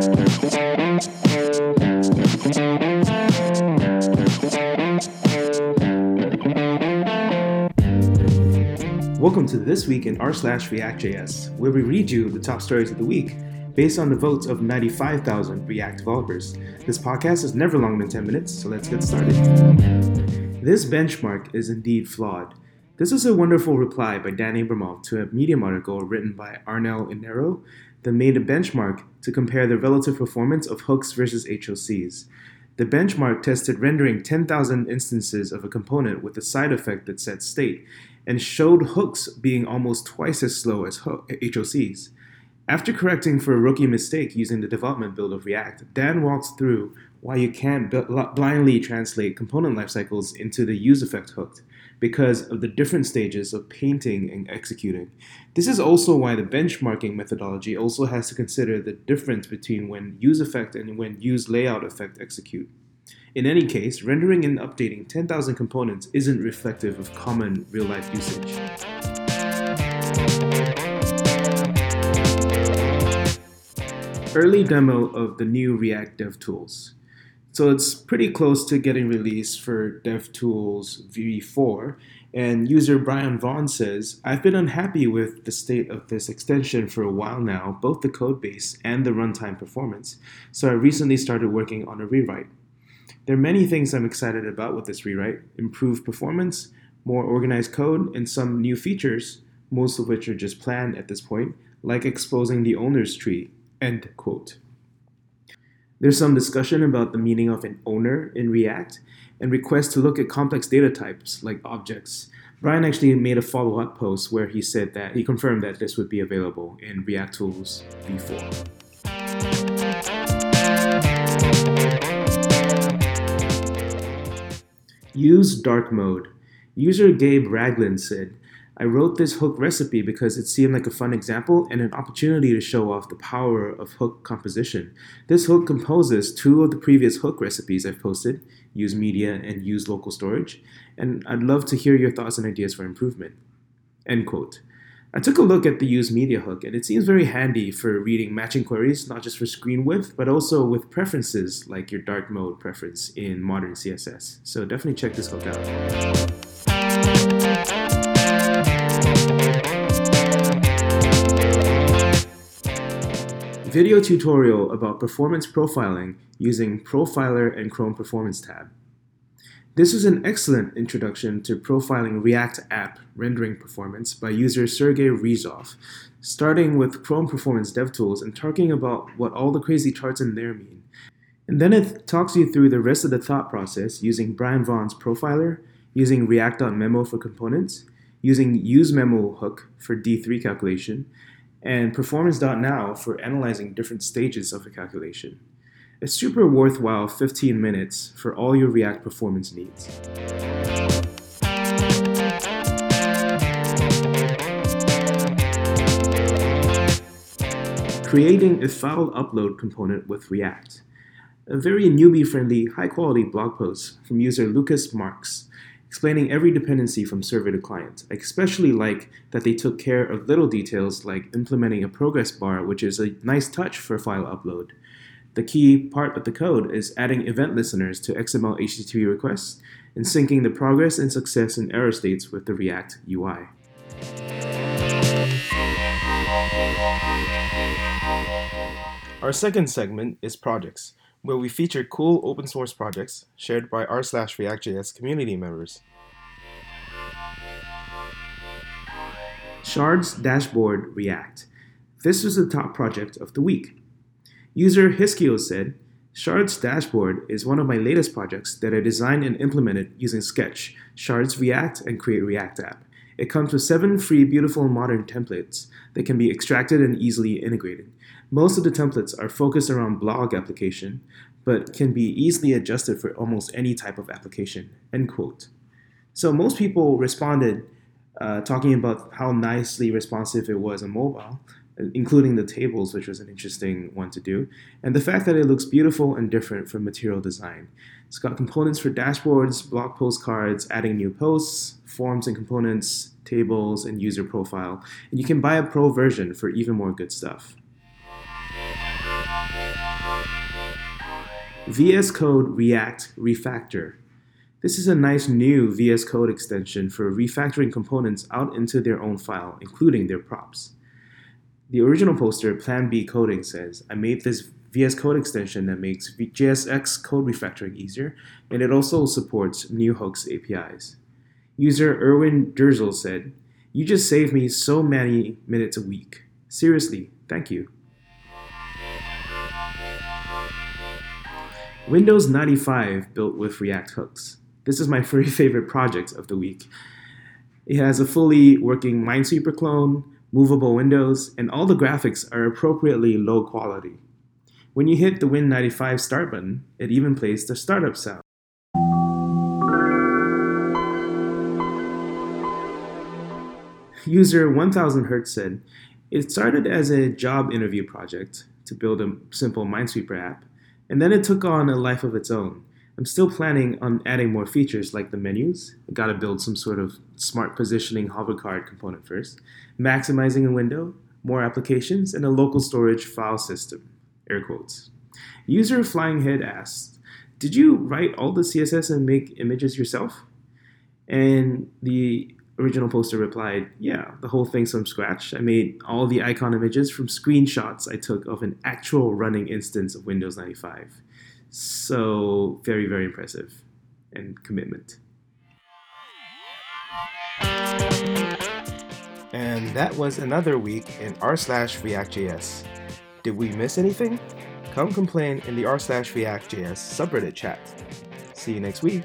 Welcome to This Week in r slash React.js, where we read you the top stories of the week based on the votes of 95,000 React developers. This podcast is never longer than 10 minutes, so let's get started. This benchmark is indeed flawed. This is a wonderful reply by Dan Abramov to a Medium article written by Arnel Enero that made a benchmark to compare the relative performance of hooks versus HOCs. The benchmark tested rendering 10,000 instances of a component with a side effect that sets state, and showed hooks being almost twice as slow as HOCs. After correcting for a rookie mistake using the development build of React, Dan walks through why you can't blindly translate component lifecycles into the use effect hook because of the different stages of painting and executing. This is also why the benchmarking methodology also has to consider the difference between when use effect and when use layout effect execute. In any case, rendering and updating 10,000 components isn't reflective of common real life usage. Early demo of the new React DevTools. So it's pretty close to getting released for DevTools v4. And user Brian Vaughn says, I've been unhappy with the state of this extension for a while now, both the code base and the runtime performance. So I recently started working on a rewrite. There are many things I'm excited about with this rewrite improved performance, more organized code, and some new features, most of which are just planned at this point, like exposing the owner's tree. End quote. There's some discussion about the meaning of an owner in React and requests to look at complex data types like objects. Brian actually made a follow up post where he said that he confirmed that this would be available in React Tools v4. Use dark mode. User Gabe Ragland said, I wrote this hook recipe because it seemed like a fun example and an opportunity to show off the power of hook composition. This hook composes two of the previous hook recipes I've posted, use media and use local storage, and I'd love to hear your thoughts and ideas for improvement. End quote. I took a look at the use media hook, and it seems very handy for reading matching queries, not just for screen width, but also with preferences like your dark mode preference in modern CSS. So definitely check this hook out. Video tutorial about performance profiling using Profiler and Chrome Performance tab. This is an excellent introduction to profiling React app rendering performance by user Sergey Rizov, starting with Chrome Performance DevTools and talking about what all the crazy charts in there mean. And then it talks you through the rest of the thought process using Brian Vaughn's profiler, using React.memo for components, using useMemo hook for D3 calculation, and Performance.now for analyzing different stages of a calculation a super worthwhile 15 minutes for all your React performance needs. Creating a file upload component with React. A very newbie friendly, high quality blog post from user Lucas Marks explaining every dependency from server to client. I especially like that they took care of little details like implementing a progress bar, which is a nice touch for file upload. The key part of the code is adding event listeners to XML HTTP requests and syncing the progress and success and error states with the React UI. Our second segment is projects, where we feature cool open source projects shared by r slash React.js community members. Shards Dashboard React. This was the top project of the week. User Hiskio said, Shards Dashboard is one of my latest projects that I designed and implemented using Sketch, Shards React, and Create React app. It comes with seven free, beautiful, modern templates that can be extracted and easily integrated. Most of the templates are focused around blog application, but can be easily adjusted for almost any type of application. End quote. So most people responded uh, talking about how nicely responsive it was on mobile, including the tables, which was an interesting one to do, and the fact that it looks beautiful and different from material design. It's got components for dashboards, blog post cards, adding new posts, forms and components, tables, and user profile. And you can buy a pro version for even more good stuff. VS Code React Refactor. This is a nice new VS Code extension for refactoring components out into their own file, including their props. The original poster, Plan B Coding, says, I made this VS Code extension that makes JSX code refactoring easier, and it also supports new hooks APIs. User Erwin Durzel said, You just save me so many minutes a week. Seriously, thank you. Windows 95 built with React hooks. This is my favorite project of the week. It has a fully working Minesweeper clone, movable windows, and all the graphics are appropriately low quality. When you hit the Win95 start button, it even plays the startup sound. User 1000Hz said, It started as a job interview project to build a simple Minesweeper app, and then it took on a life of its own. I'm still planning on adding more features like the menus. I gotta build some sort of smart positioning hover card component first, maximizing a window, more applications, and a local storage file system. Air quotes. User Flying Head asked, Did you write all the CSS and make images yourself? And the original poster replied, Yeah, the whole thing's from scratch. I made all the icon images from screenshots I took of an actual running instance of Windows 95. So, very, very impressive and commitment. And that was another week in r slash React.js. Did we miss anything? Come complain in the r slash React.js subreddit chat. See you next week.